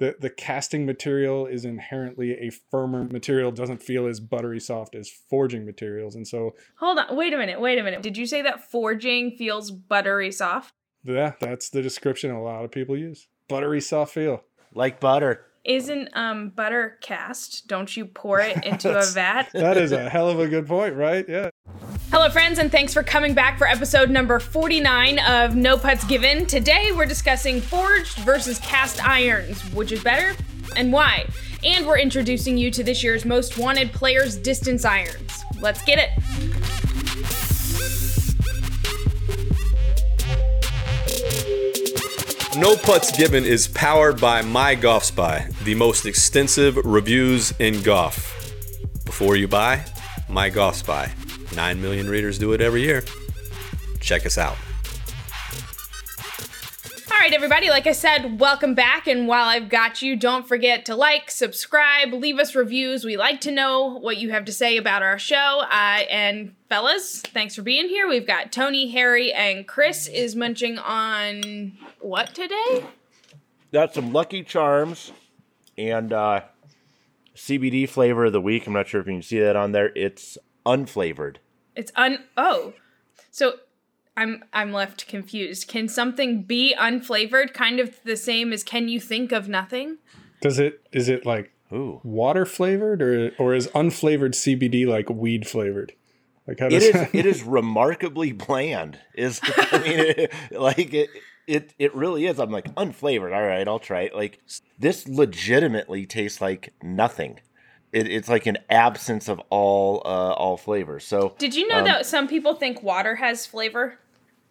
the the casting material is inherently a firmer material doesn't feel as buttery soft as forging materials and so hold on wait a minute wait a minute. Did you say that forging feels buttery soft? Yeah that's the description a lot of people use. Buttery soft feel. Like butter. Isn't um butter cast? Don't you pour it into a vat? That is a hell of a good point right? Yeah Hello, friends, and thanks for coming back for episode number 49 of No Putts Given. Today, we're discussing forged versus cast irons, which is better and why. And we're introducing you to this year's most wanted players' distance irons. Let's get it. No Putts Given is powered by My Golf Spy, the most extensive reviews in golf. Before you buy, My Golf Spy. 9 million readers do it every year. Check us out. All right, everybody, like I said, welcome back. And while I've got you, don't forget to like, subscribe, leave us reviews. We like to know what you have to say about our show. Uh, and fellas, thanks for being here. We've got Tony, Harry, and Chris is munching on what today? Got some Lucky Charms and uh, CBD flavor of the week. I'm not sure if you can see that on there. It's unflavored. It's un oh. So I'm I'm left confused. Can something be unflavored kind of the same as can you think of nothing? Does it is it like Ooh. water flavored or or is unflavored CBD like weed flavored? Like how does it is it is remarkably bland. Is I mean it, like it it it really is. I'm like unflavored. All right, I'll try it. Like this legitimately tastes like nothing it, it's like an absence of all uh, all flavors. So did you know um, that some people think water has flavor?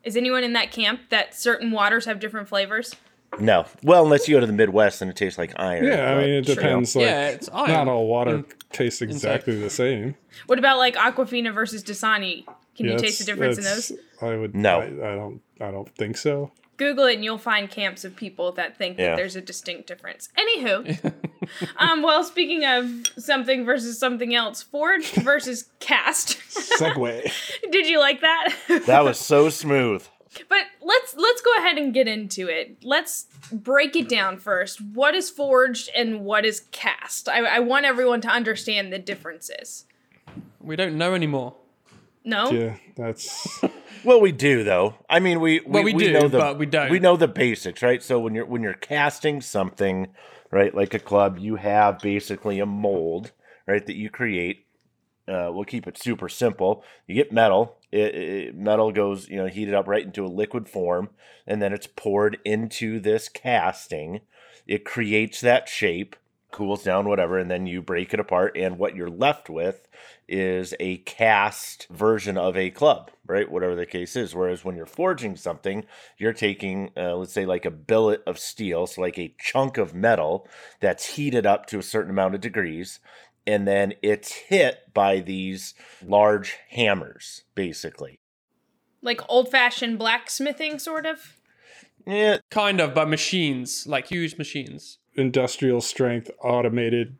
Is anyone in that camp that certain waters have different flavors? No. Well, unless you go to the Midwest and it tastes like iron. Yeah, I mean it depends. Like, yeah, it's iron. Not all water mm. tastes exactly the same. What about like Aquafina versus Dasani? Can yeah, you taste the difference in those? I would. No, I, I don't. I don't think so. Google it and you'll find camps of people that think yeah. that there's a distinct difference. Anywho, um, well, speaking of something versus something else, forged versus cast. Segue. Did you like that? that was so smooth. But let's let's go ahead and get into it. Let's break it down first. What is forged and what is cast? I, I want everyone to understand the differences. We don't know anymore. No. Yeah, that's. well, we do though. I mean, we we, well, we, we do, know the, but we don't. We know the basics, right? So when you're when you're casting something, right, like a club, you have basically a mold, right, that you create. Uh, we'll keep it super simple. You get metal. It, it, metal goes, you know, heated up right into a liquid form, and then it's poured into this casting. It creates that shape cools down, whatever, and then you break it apart. And what you're left with is a cast version of a club, right? Whatever the case is. Whereas when you're forging something, you're taking, uh, let's say, like a billet of steel, so like a chunk of metal that's heated up to a certain amount of degrees. And then it's hit by these large hammers, basically. Like old fashioned blacksmithing, sort of? Yeah. Kind of, but machines, like huge machines industrial strength automated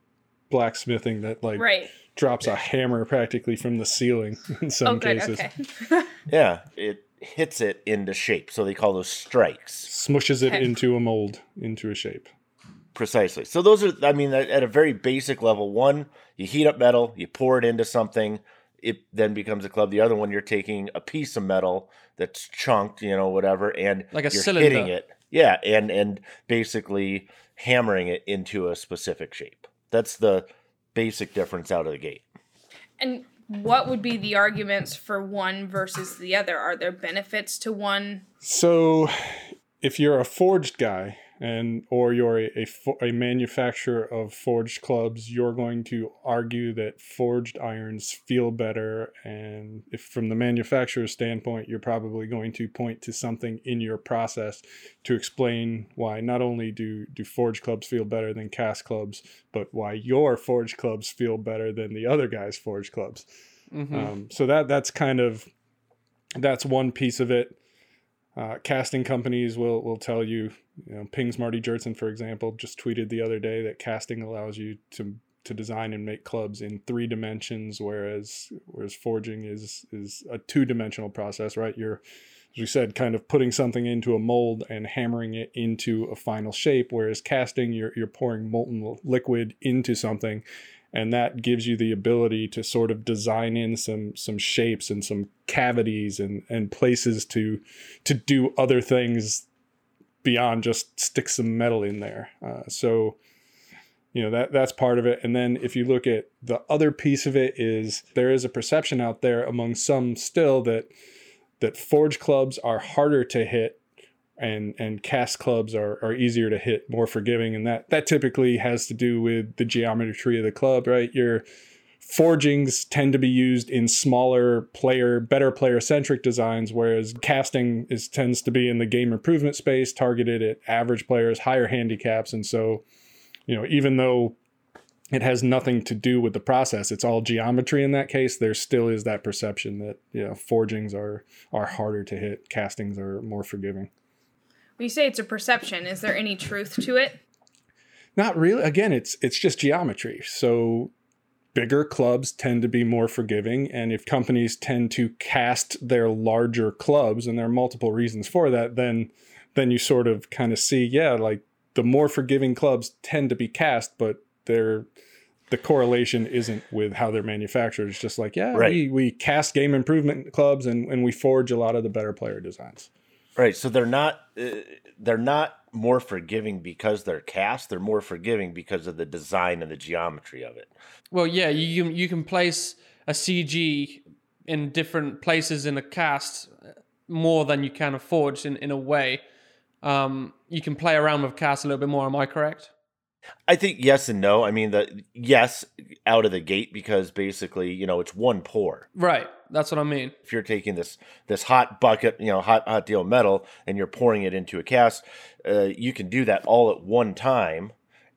blacksmithing that like right. drops a hammer practically from the ceiling in some oh, cases. Okay. yeah, it hits it into shape. So they call those strikes. Smushes it okay. into a mold, into a shape. Precisely. So those are, I mean, at a very basic level, one, you heat up metal, you pour it into something, it then becomes a club. The other one, you're taking a piece of metal that's chunked, you know, whatever, and like a you're cylinder. hitting it. Yeah, and and basically hammering it into a specific shape. That's the basic difference out of the gate. And what would be the arguments for one versus the other? Are there benefits to one? So, if you're a forged guy, and or you're a, a, a, manufacturer of forged clubs you're going to argue that forged irons feel better and if from the manufacturer's standpoint you're probably going to point to something in your process to explain why not only do do forged clubs feel better than cast clubs but why your forged clubs feel better than the other guy's forged clubs mm-hmm. um, so that that's kind of that's one piece of it uh, casting companies will will tell you, you know, Ping's Marty Jertson, for example, just tweeted the other day that casting allows you to to design and make clubs in three dimensions, whereas whereas forging is is a two dimensional process, right? You're as we said, kind of putting something into a mold and hammering it into a final shape. Whereas casting, you're you're pouring molten liquid into something, and that gives you the ability to sort of design in some some shapes and some cavities and and places to to do other things beyond just stick some metal in there. Uh, so you know that that's part of it and then if you look at the other piece of it is there is a perception out there among some still that that forge clubs are harder to hit and and cast clubs are, are easier to hit more forgiving and that that typically has to do with the geometry of the club right your forgings tend to be used in smaller player better player centric designs whereas casting is tends to be in the game improvement space targeted at average players higher handicaps and so you know, even though it has nothing to do with the process, it's all geometry in that case, there still is that perception that, you know, forgings are are harder to hit, castings are more forgiving. When you say it's a perception, is there any truth to it? Not really. Again, it's it's just geometry. So bigger clubs tend to be more forgiving and if companies tend to cast their larger clubs and there are multiple reasons for that then then you sort of kind of see yeah like the more forgiving clubs tend to be cast, but they're the correlation isn't with how they're manufactured. It's just like, yeah, right. we, we cast game improvement clubs and, and we forge a lot of the better player designs. Right. So they're not uh, they're not more forgiving because they're cast. They're more forgiving because of the design and the geometry of it. Well, yeah, you you can place a CG in different places in a cast more than you can a forge in, in a way um, you can play around with cast a little bit more. Am I correct? I think yes and no. I mean, the yes out of the gate because basically, you know, it's one pour. Right. That's what I mean. If you're taking this this hot bucket, you know, hot hot deal metal, and you're pouring it into a cast, uh, you can do that all at one time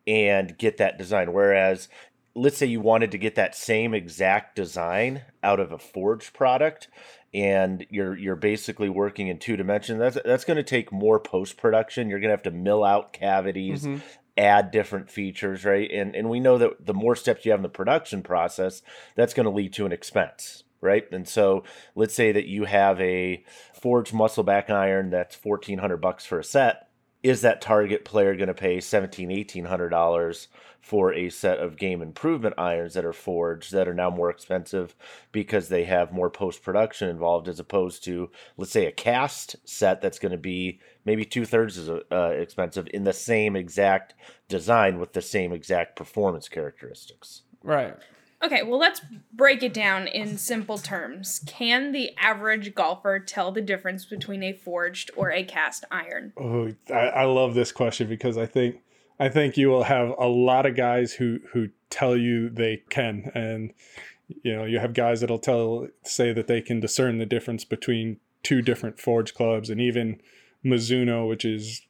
and get that design. Whereas, let's say you wanted to get that same exact design out of a forged product, and you're you're basically working in two dimensions that's that's going to take more post production you're going to have to mill out cavities mm-hmm. add different features right and and we know that the more steps you have in the production process that's going to lead to an expense right? And so let's say that you have a forged muscle back iron that's 1400 bucks for a set. Is that target player going to pay 17 1800 dollars for a set of game improvement irons that are forged that are now more expensive because they have more post production involved as opposed to let's say a cast set that's going to be maybe two thirds as uh, expensive in the same exact design with the same exact performance characteristics? Right Okay, well, let's break it down in simple terms. Can the average golfer tell the difference between a forged or a cast iron? Oh, I, I love this question because I think I think you will have a lot of guys who who tell you they can, and you know you have guys that'll tell say that they can discern the difference between two different forge clubs, and even Mizuno, which is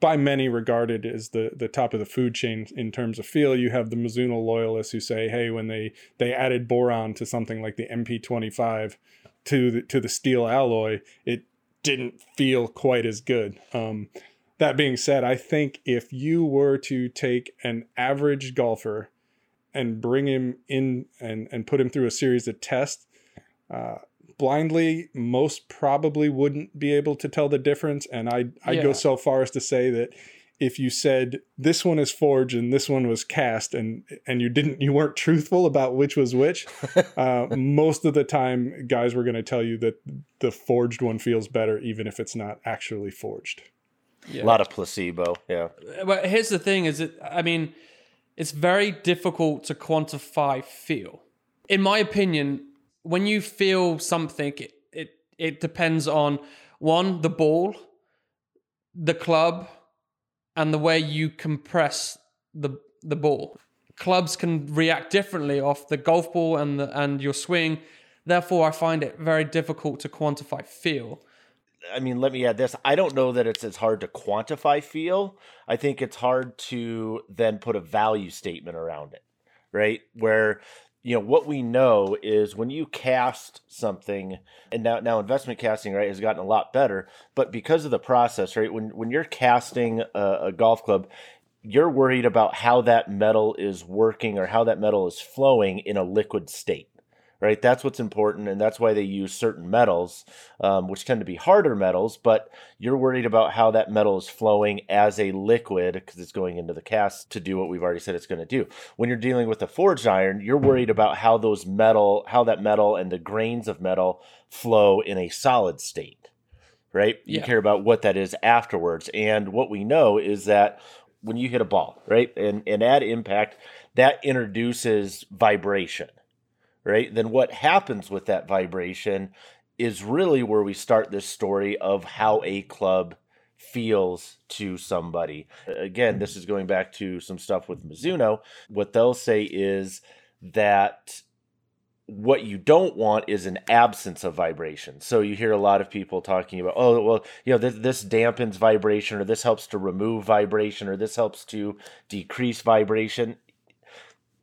by many regarded as the the top of the food chain in terms of feel. You have the Mizuno loyalists who say, "Hey, when they they added boron to something like the MP25 to the to the steel alloy, it didn't feel quite as good." Um, that being said, I think if you were to take an average golfer and bring him in and, and put him through a series of tests, uh, blindly, most probably wouldn't be able to tell the difference. And I'd, I'd yeah. go so far as to say that if you said this one is forged and this one was cast and and you didn't you weren't truthful about which was which uh, most of the time guys were going to tell you that the forged one feels better even if it's not actually forged yeah. A lot of placebo. Yeah. But here's the thing: is it? I mean, it's very difficult to quantify feel. In my opinion, when you feel something, it it, it depends on one the ball, the club, and the way you compress the the ball. Clubs can react differently off the golf ball and the, and your swing. Therefore, I find it very difficult to quantify feel. I mean, let me add this. I don't know that it's as hard to quantify feel. I think it's hard to then put a value statement around it, right? Where you know what we know is when you cast something and now now investment casting right has gotten a lot better but because of the process right when when you're casting a, a golf club you're worried about how that metal is working or how that metal is flowing in a liquid state right? That's what's important, and that's why they use certain metals, um, which tend to be harder metals. But you're worried about how that metal is flowing as a liquid because it's going into the cast to do what we've already said it's going to do. When you're dealing with a forged iron, you're worried about how those metal, how that metal and the grains of metal flow in a solid state, right? You Yeah. care about what that is afterwards, and what we know is that when you hit a ball, right, and and add impact, that introduces vibration right? Then what happens with that vibration is really where we start this story of how a club feels to somebody. Again, this is going back to some stuff with Mizuno. What they'll say is that what you don't want is an absence of vibration. So you hear a lot of people talking about, oh, well, you know, this, this dampens vibration, or this helps to remove vibration, or this helps to decrease vibration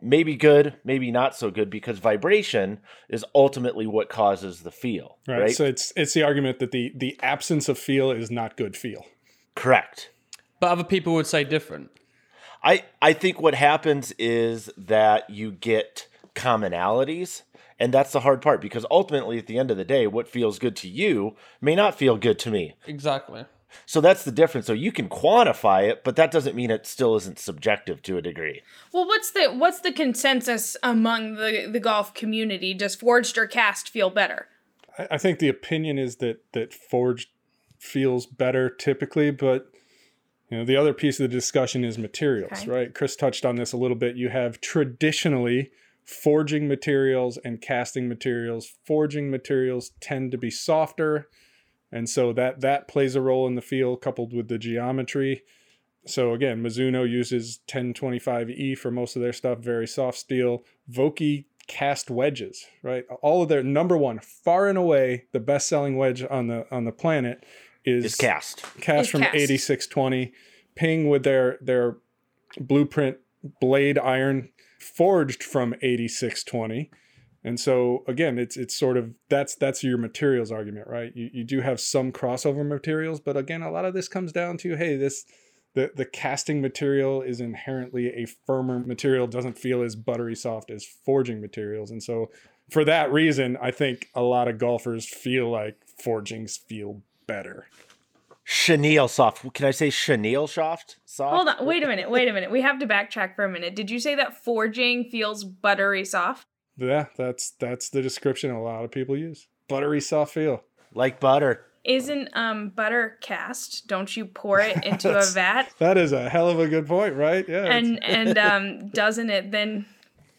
maybe good, maybe not so good because vibration is ultimately what causes the feel, Right. right? So it's it's the argument that the the absence of feel is not good feel. Correct. But other people would say different. I I think what happens is that you get commonalities and that's the hard part because ultimately at the end of the day what feels good to you may not feel good to me. Exactly. So that's the difference. So you can quantify it, but that doesn't mean it still isn't subjective to a degree. Well, what's the what's the consensus among the the golf community? Does forged or cast feel better? I, I think the opinion is that that forged feels better typically, but you know the other piece of the discussion is materials, Okay. right? Chris touched on this a little bit. You have traditionally forging materials and casting materials. Forging materials tend to be softer, and so that that plays a role in the feel coupled with the geometry. So again, Mizuno uses 1025E for most of their stuff, very soft steel. Vokey cast wedges, right? All of their number one, far and away, the best selling wedge on the on the planet is It's cast. cast Is from cast. 8620 ping with their their blueprint blade iron forged from 8620 and so again it's it's sort of that's that's your materials argument right you, you do have some crossover materials but again a lot of this comes down to hey this the the casting material is inherently a firmer material doesn't feel as buttery soft as forging materials and so for that reason i think a lot of golfers feel like forgings feel better Chenille soft. Can I say chenille soft? Soft. Hold on, wait a minute, wait a minute. We have to backtrack for a minute. Did you say that forging feels buttery soft? Yeah, that's that's the description a lot of people use. Buttery soft feel. Like butter. Isn't um butter cast? Don't you pour it into a vat That is a hell of a good point, right? Yeah. and and um doesn't it then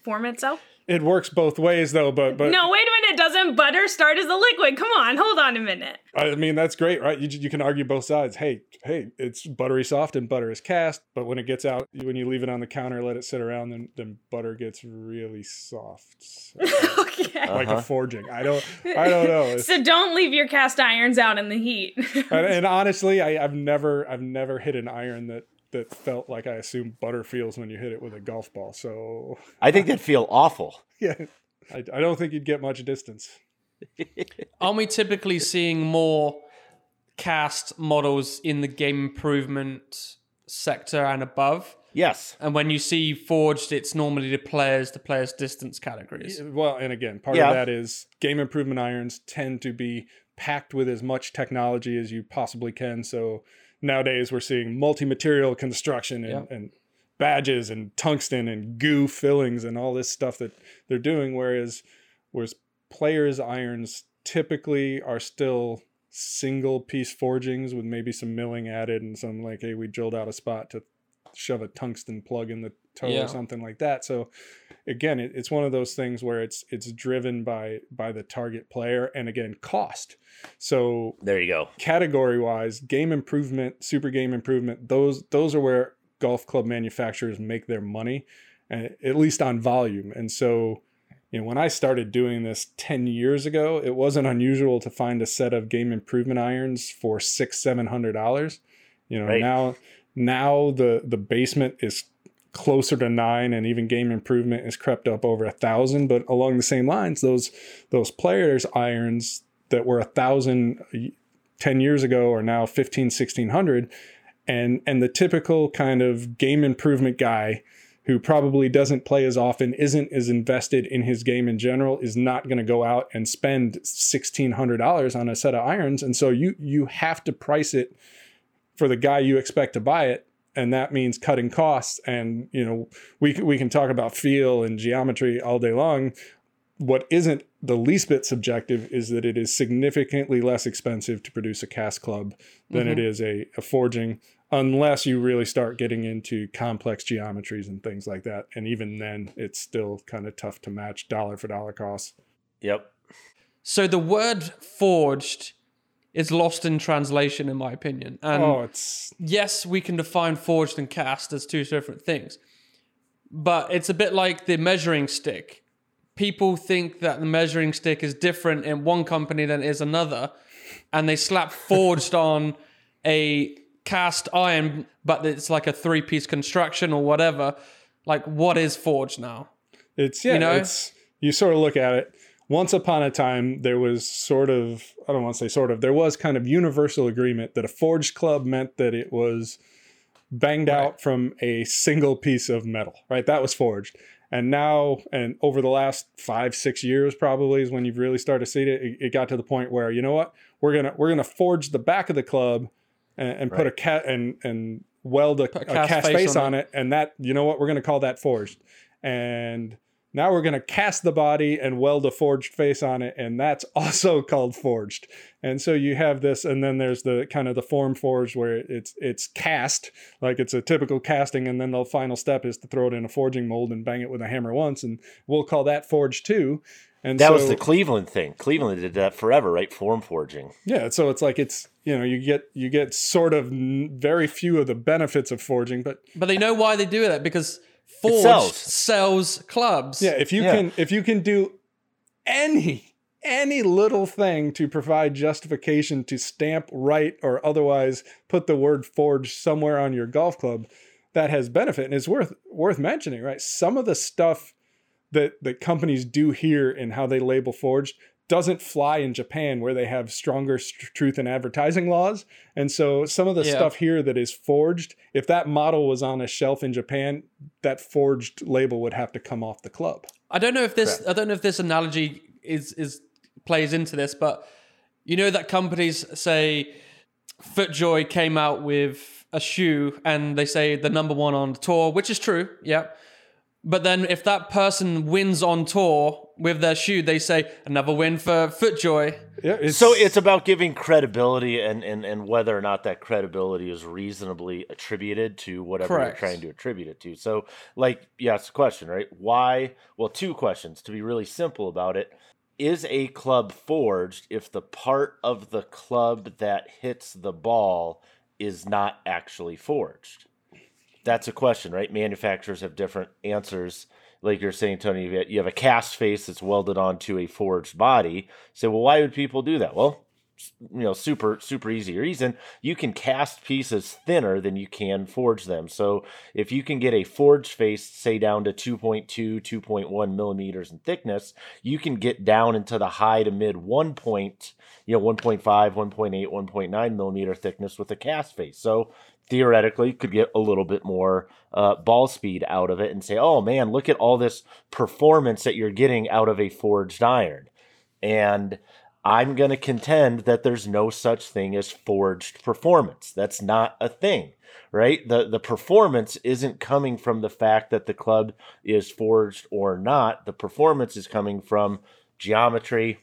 form itself? It works both ways though, but but No, wait a minute. Doesn't butter start as a liquid? Come on, hold on a minute. I mean that's great, right? You you can argue both sides. Hey, hey, it's buttery soft and butter is cast, but when it gets out, when you leave it on the counter, let it sit around, then then butter gets really soft, So, okay. like Uh-huh. a forging. I don't I don't know. So don't leave your cast irons out in the heat. and, and honestly, I, I've never I've never hit an iron that that felt like I assume butter feels when you hit it with a golf ball. So I think that'd feel awful. yeah, I, I don't think you'd get much distance. Aren't we typically seeing more cast models in the game improvement sector and above? Yes. And when you see forged, it's normally the players, the players distance categories. Well, and again, part Yeah. of that is game improvement irons tend to be packed with as much technology as you possibly can. So nowadays we're seeing multi-material construction and, Yeah. and badges and tungsten and goo fillings and all this stuff that they're doing. Whereas, whereas players' irons typically are still single piece forgings with maybe some milling added and some like, hey, we drilled out a spot to shove a tungsten plug in the toe Yeah. or something like that. So again, it, it's one of those things where it's it's driven by by the target player and again cost. So There you go. category wise, game improvement, super game improvement, those those are where golf club manufacturers make their money, at least on volume. And so, you know, when I started doing this ten years ago, it wasn't unusual to find a set of game improvement irons for six seven hundred dollars. You know, Right. now now the the basement is closer to nine and even game improvement has crept up over a thousand. But along the same lines those those players irons that were a thousand 10 years ago are now 15 1600 and and the typical kind of game improvement guy who probably doesn't play as often, isn't as invested in his game in general, is not going to go out and spend sixteen hundred dollars on a set of irons, and so you you have to price it for the guy you expect to buy it, and that means cutting costs. And you know we we can talk about feel and geometry all day long. What isn't the least bit subjective is that it is significantly less expensive to produce a cast club than it mm-hmm. is a, a forging unless you really start getting into complex geometries and things like that. And even then, it's still kind of tough to match dollar for dollar costs. Yep. So the word forged is lost in translation, in my opinion. And oh, it's yes, we can define forged and cast as two different things, but it's a bit like the measuring stick. People think that the measuring stick is different in one company than it is another, and they slap forged on a cast iron, but it's like a three piece construction or whatever. Like, what is forged now? it's yeah, You know? it's you sort of look at it. Once upon a time, there was sort of I don't want to say sort of there was kind of universal agreement that a forged club meant that it was banged out from a single piece of metal, right? That was forged. And now, and over the last five, six years, probably is when you've really started to see it. It, it got to the point where you know what, we're gonna we're gonna forge the back of the club and, and put a cat and and weld a, a cast cast, face face, on on it. and that you know what, we're gonna call that forged. And now we're gonna cast the body and weld a forged face on it, and that's also called forged. And so you have this, and then there's the kind of the form forged where it's it's cast, like it's a typical casting, and then the final step is to throw it in a forging mold and bang it with a hammer once, and we'll call that forged too. And That so, was the Cleveland thing. Cleveland did that forever, right? Form forging. yeah. So it's like it's you know you get you get sort of n- very few of the benefits of forging, but But they know why they do that because forged sells. sells. clubs. yeah, if you Yeah. can if you can do any any little thing to provide justification to stamp right or otherwise put the word forged somewhere on your golf club that has benefit and is worth worth mentioning right some of the stuff that that companies do here and how they label forged doesn't fly in Japan where they have stronger st- truth in advertising laws and so some of the Yeah. stuff here that is forged if that model was on a shelf in Japan that forged label would have to come off the club I don't know if this I don't know if this analogy is is plays into this, but you know that companies say FootJoy came out with a shoe and they say the number one on the tour, which is true, yeah. But then if that person wins on tour with their shoe, they say another win for FootJoy. yeah it's, So it's about giving credibility and, and, and whether or not that credibility is reasonably attributed to whatever Correct. you're trying to attribute it to. So, like, you asked a question, right? Why? Well, two questions to be really simple about it. Is a club forged if the part of the club that hits the ball is not actually forged? That's a question, right? Manufacturers have different answers. Like you're saying, Tony, you have- a cast face that's welded onto a forged body. Say, well, why would people do that? Well, you know, super, super easy reason. You can cast pieces thinner than you can forge them. So if you can get a forged face, say down to 2.2, 2.1 millimeters in thickness, you can get down into the high to mid 1 point, you know, 1.5, 1.8, 1.9 millimeter thickness with a cast face. So theoretically could get a little bit more uh, ball speed out of it and say, oh man, look at all this performance that you're getting out of a forged iron. And I'm going to contend that there's no such thing as forged performance. That's not a thing, right? The the performance isn't coming from the fact that the club is forged or not. The performance is coming from geometry,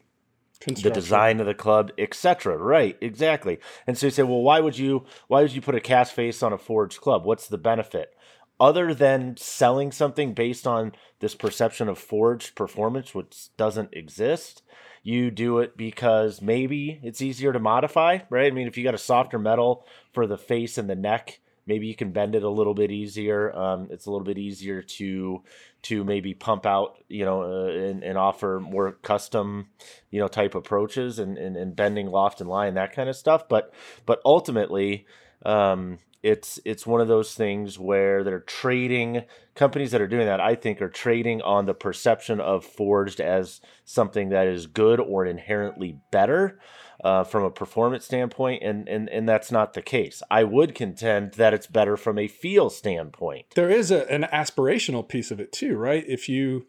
the design of the club, etc. Right, exactly. And so you say, well, why would you why would you put a cast face on a forged club? What's the benefit? Other than selling something based on this perception of forged performance, which doesn't exist, you do it because maybe it's easier to modify, right? I mean, if you got a softer metal for the face and the neck, maybe you can bend it a little bit easier. Um, it's a little bit easier to to maybe pump out, you know, uh, and, and offer more custom, you know, type approaches and, and, and bending loft and line that kind of stuff. But but ultimately, um, It's it's one of those things where they're trading companies that are doing that. I think are trading on the perception of forged as something that is good or inherently better uh, from a performance standpoint, and, and and that's not the case. I would contend that it's better from a feel standpoint. There is a, an aspirational piece of it too, right? If you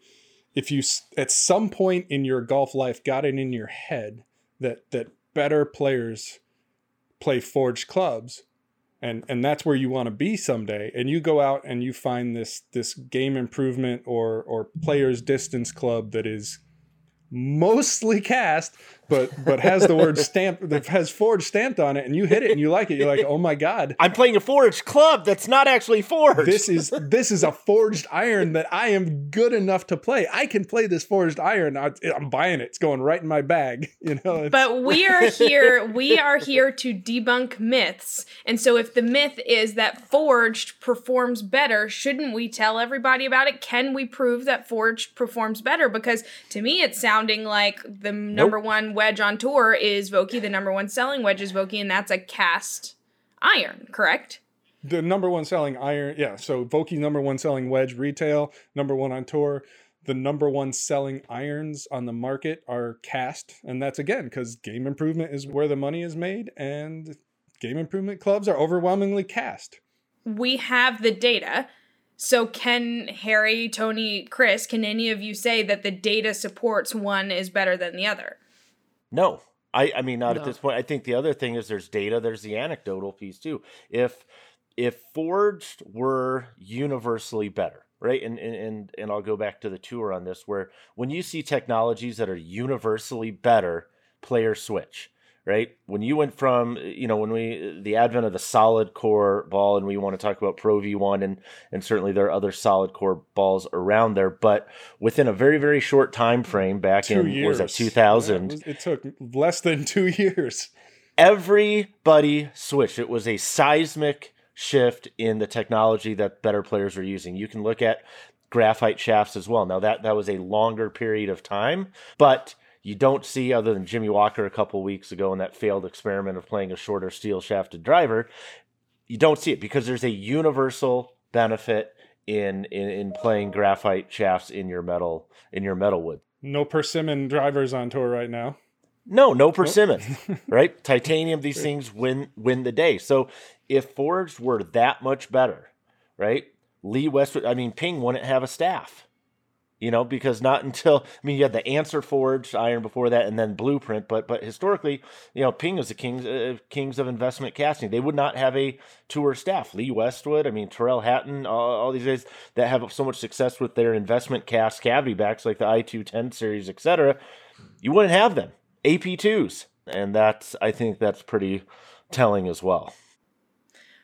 if you at some point in your golf life got it in your head that that better players play forged clubs and and that's where you want to be someday and you go out and you find this this game improvement or or players distance club that is mostly cast but but has the word stamp that has forged stamped on it and you hit it and you like it you're like oh my god I'm playing a forged club that's not actually forged. this is this is a forged iron that I am good enough to play. I can play this forged iron. I, am buying it. It's going right in my bag. You know. It's- But we are here. We are here to debunk myths, and so if the myth is that forged performs better, shouldn't we tell everybody about it? Can we prove that forged performs better? Because to me, it's sounding like the number one wedge on tour is Vokey. The number one selling wedge is Vokey, and that's a cast iron. Correct. the number one selling iron, yeah. So Vokey's number one selling wedge retail, number one on tour. The number one selling irons on the market are cast, and that's again because game improvement is where the money is made, and game improvement clubs are overwhelmingly cast. we have the data. So can Harry, Tony, Chris, can any of you say that the data supports one is better than the other? No, I, I mean not at this point. I think the other thing is there's data. There's the anecdotal piece too. If if forged were universally better, right? And and and, and I'll go back to the tour on this, where when you see technologies that are universally better, players switch. Right when you went from you know when we the advent of the solid core ball and we want to talk about Pro V1 and and certainly there are other solid core balls around there but within a very very short time frame back Two in years. was that 2000 Yeah, it, it took less than two years. everybody switched. It was a seismic shift in the technology that better players were using. You can look at graphite shafts as well. Now that that was a longer period of time, but you don't see other than Jimmy Walker a couple weeks ago in that failed experiment of playing a shorter steel shafted driver. You don't see it because there's a universal benefit in in, in playing graphite shafts in your metal in your metal wood. No persimmon drivers on tour right now. No, no persimmon, right? Titanium, these things win win the day. So if forged were that much better, right? Lee Westwood, I mean, Ping wouldn't have a staff, you know, because not until I mean, you had the Anser forged iron before that, and then Blueprint. But but historically, you know, Ping was the kings uh, kings of investment casting. They would not have a tour staff. Lee Westwood, I mean, Tyrrell Hatton, all, all these guys that have so much success with their investment cast cavity backs like the I two ten series, etc. You wouldn't have them. AP2s. And that's, I think that's pretty telling as well.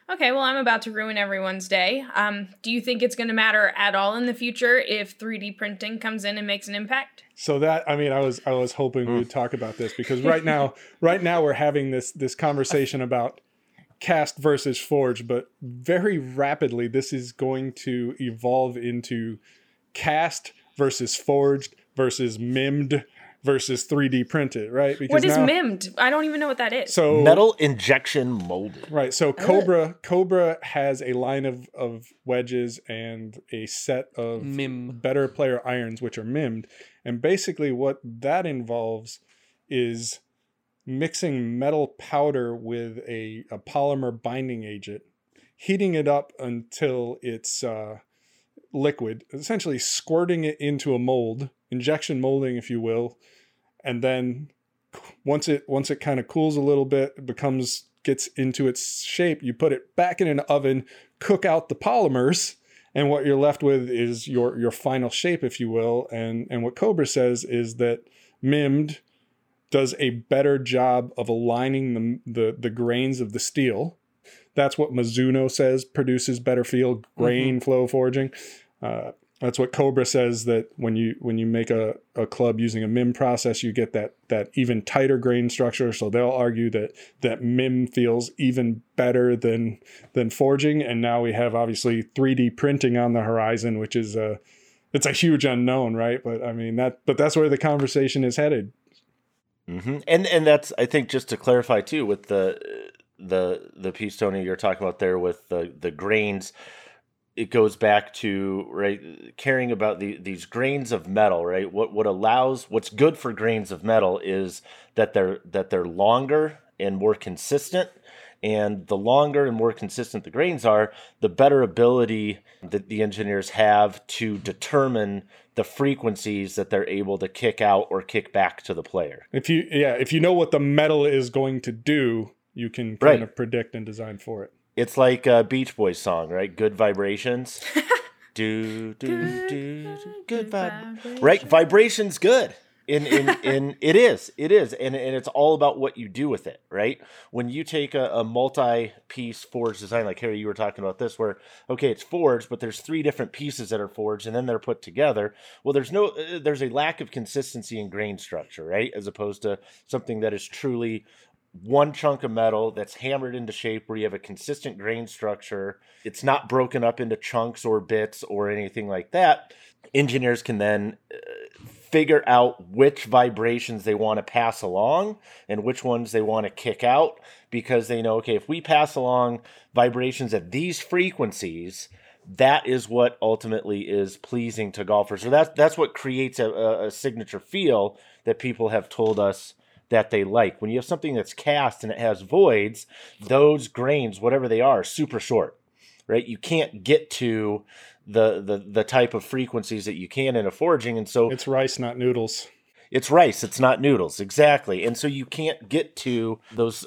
Okay, well, I'm about to ruin everyone's day. Um, do you think it's going to matter at all in the future if 3D printing comes in and makes an impact? So that I mean, I was I was hoping we would talk about this because right now, right now we're having this this conversation about cast versus forge, but very rapidly this is going to evolve into cast versus forged versus mimmed versus 3D printed, right? Because What is now- MIMD? I don't even know what that is. So Metal injection molded. Right. So Cobra Cobra has a line of, of wedges and a set of Mim. better player irons which are mimmed. And basically what that involves is mixing metal powder with a, a polymer binding agent, heating it up until it's uh, liquid, essentially squirting it into a mold, injection molding if you will, and then once it once it kind of cools a little bit, it becomes gets into its shape, you put it back in an oven, cook out the polymers, and what you're left with is your your final shape, if you will. And and what Cobra says is that MIMD does a better job of aligning the the, the grains of the steel. That's what Mizuno says produces better feel grain flow forging. Uh, that's what Cobra says that when you when you make a, a club using a MIM process, you get that that even tighter grain structure. So they'll argue that that MIM feels even better than than forging. And now we have obviously 3D printing on the horizon, which is a it's a huge unknown, right? But I mean that but that's where the conversation is headed. hmm And and that's I think just to clarify too with the the the piece Tony you're talking about there with the the grains it goes back to right caring about the, these grains of metal right what what allows what's good for grains of metal is that they're that they're longer and more consistent and the longer and more consistent the grains are the better ability that the engineers have to determine the frequencies that they're able to kick out or kick back to the player If you yeah, if you know what the metal is going to do, you can kind Right. of predict and design for it. It's like a Beach Boys song, right? Good vibrations. do, do, do, do, good vibe. Right? Vibration's good. In, in, in it is it is and, and it's all about what you do with it right when you take a, a multi-piece forged design like harry you were talking about this where okay it's forged but there's three different pieces that are forged and then they're put together well there's no uh, there's a lack of consistency in grain structure right as opposed to something that is truly one chunk of metal that's hammered into shape where you have a consistent grain structure. It's not broken up into chunks or bits or anything like that. Engineers can then uh, figure out which vibrations they want to pass along and which ones they want to kick out because they know, okay, if we pass along vibrations at these frequencies, that is what ultimately is pleasing to golfers. So that's that's what creates a, a, a signature feel that people have told us that they like. When you have something that's cast and it has voids, those grains, whatever they are, are super short, right? You can't get to the the the type of frequencies that you can in a forging, and so It's rice, not noodles. it's rice, it's not noodles, exactly. And so you can't get to those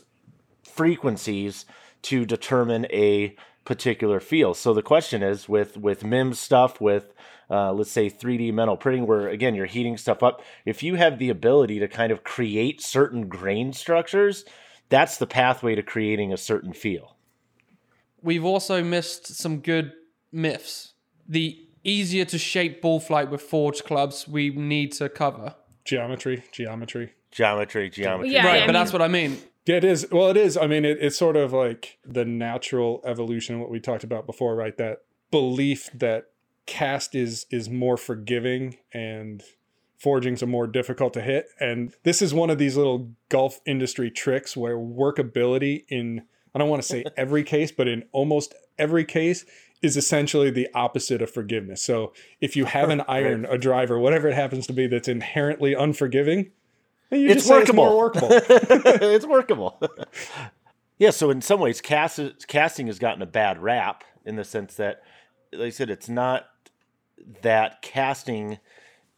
frequencies to determine a particular feel. So the question is with with MIMS stuff, with uh, let's say 3D metal printing, where again you're heating stuff up. If you have the ability to kind of create certain grain structures, that's the pathway to creating a certain feel. We've also missed some good myths. The easier to shape ball flight with forged clubs we need to cover. Geometry, geometry. Geometry, geometry. Yeah, right, I but that's mean- what I mean. Yeah, it is. Well, it is. I mean, it, it's sort of like the natural evolution, what we talked about before, right? That belief that cast is is more forgiving and forgings are more difficult to hit. And this is one of these little golf industry tricks where workability in I don't want to say every case, but in almost every case is essentially the opposite of forgiveness. So if you have an iron, a driver, whatever it happens to be that's inherently unforgiving, It's say it's more workable. workable. it's workable. yeah, so in some ways, cast, casting has gotten a bad rap in the sense that, like I said, it's not that casting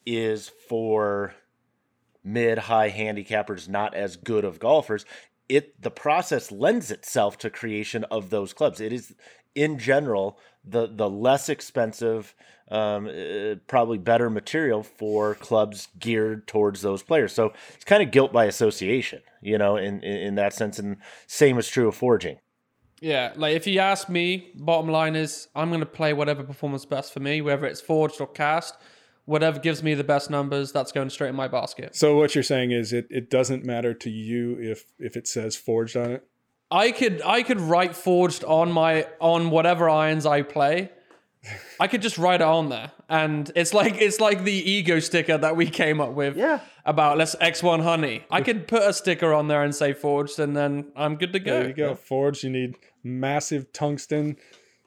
is for mid high handicappers, not as good of golfers. It the process lends itself to creation of those clubs. It is in general the the less expensive, um, uh, probably better material for clubs geared towards those players. So it's kind of guilt by association, you know, in, in in that sense. And same is true of forging. Yeah, like if you ask me, bottom line is I'm going to play whatever performance best for me, whether it's forged or cast. Whatever gives me the best numbers, that's going straight in my basket. So what you're saying is it, it doesn't matter to you if if it says forged on it. I could I could write forged on my on whatever irons I play. I could just write it on there, and it's like it's like the ego sticker that we came up with. Yeah. About let's X1 honey. I could put a sticker on there and say forged, and then I'm good to go. There you go. Forged, you need massive tungsten,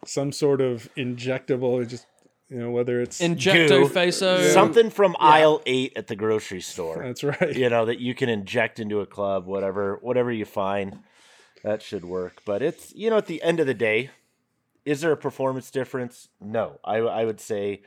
some sort of injectable. Just you know whether it's Injecto Goo. faso. Something from aisle eight at the grocery store. that's right. you know that you can inject into a club whatever whatever you find that should work but it's you know at the end of the day is there a performance difference no i, I would say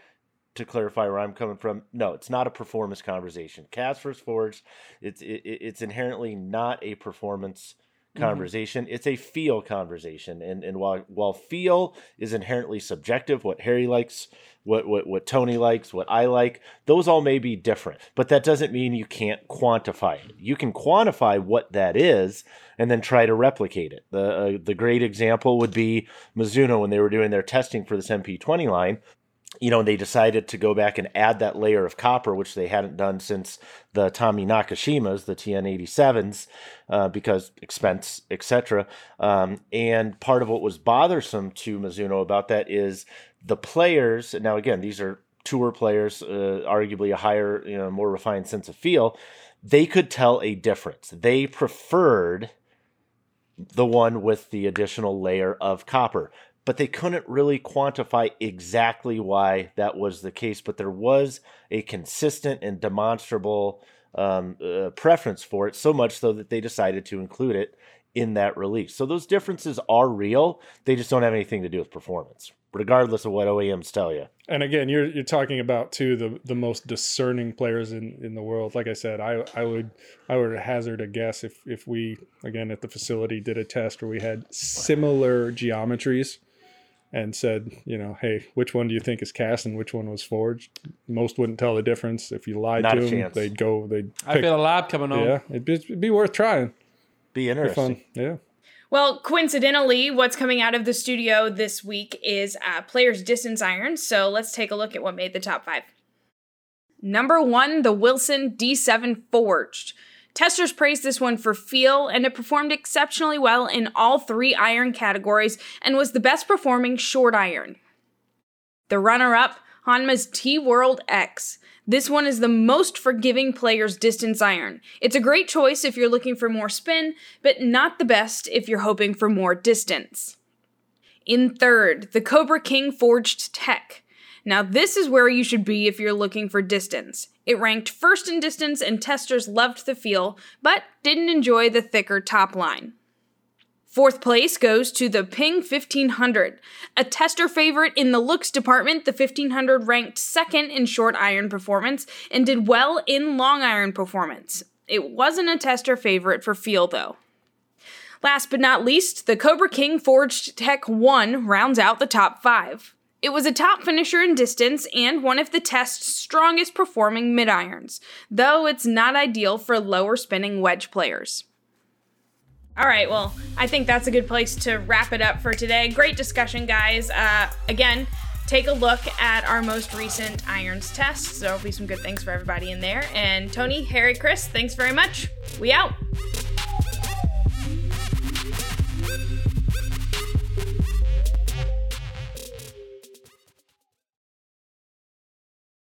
to clarify where i'm coming from no it's not a performance conversation cast versus forged it's it, it's inherently not a performance conversation it's a feel conversation and and while while feel is inherently subjective what harry likes what, what what tony likes what i like those all may be different but that doesn't mean you can't quantify it. You can quantify what that is and then try to replicate it. The uh, the great example would be mizuno when they were doing their testing for this mp20 line you know, they decided to go back and add that layer of copper, which they hadn't done since the Tommy Nakajimas, the TN87s, uh, because expense, etc. Um, and part of what was bothersome to Mizuno about that is the players. Now, again, these are tour players, uh, arguably a higher, you know, more refined sense of feel. They could tell a difference. They preferred the one with the additional layer of copper. But they couldn't really quantify exactly why that was the case. But there was a consistent and demonstrable um, uh, preference for it, so much so that they decided to include it in that release. So those differences are real. They just don't have anything to do with performance, regardless of what OEMs tell you. And again, you're you're talking about two the the most discerning players in in the world. Like I said, I I would I would hazard a guess if if we again at the facility did a test where we had similar geometries and said, you know, hey, which one do you think is cast and which one was forged? Most wouldn't tell the difference. If you lied Not to them, chance. they'd go, they'd I feel a lab coming on. yeah, it'd be, it'd be worth trying. Be Be interesting. fun, yeah. Well, coincidentally, what's coming out of the studio this week is uh, Players Distance Iron. So let's take a look at what made the top five. Number one, the Wilson D7 Forged. Testers praised this one for feel, and it performed exceptionally well in all three iron categories and was the best performing short iron. The runner up, Honma's T World X. This one is the most forgiving player's distance iron. It's a great choice if you're looking for more spin, but not the best if you're hoping for more distance. In third, the Cobra King Forged Tec. Now, this is where you should be if you're looking for distance. It ranked first in distance, and testers loved the feel, but didn't enjoy the thicker top line. Fourth place goes to the Ping i500. A tester favorite in the looks department, the i500 ranked second in short iron performance and did well in long iron performance. It wasn't a tester favorite for feel, though. Last but not least, the Cobra King Forged Tec 1 rounds out the top 5. It was a top finisher in distance and one of the test's strongest performing mid irons, though it's not ideal for lower spinning wedge players. All right, well, I think that's a good place to wrap it up for today. Great discussion, guys. Uh, again, take a look at our most recent irons tests. There'll be some good things for everybody in there. And Tony, Harry, Chris, thanks very much. We out.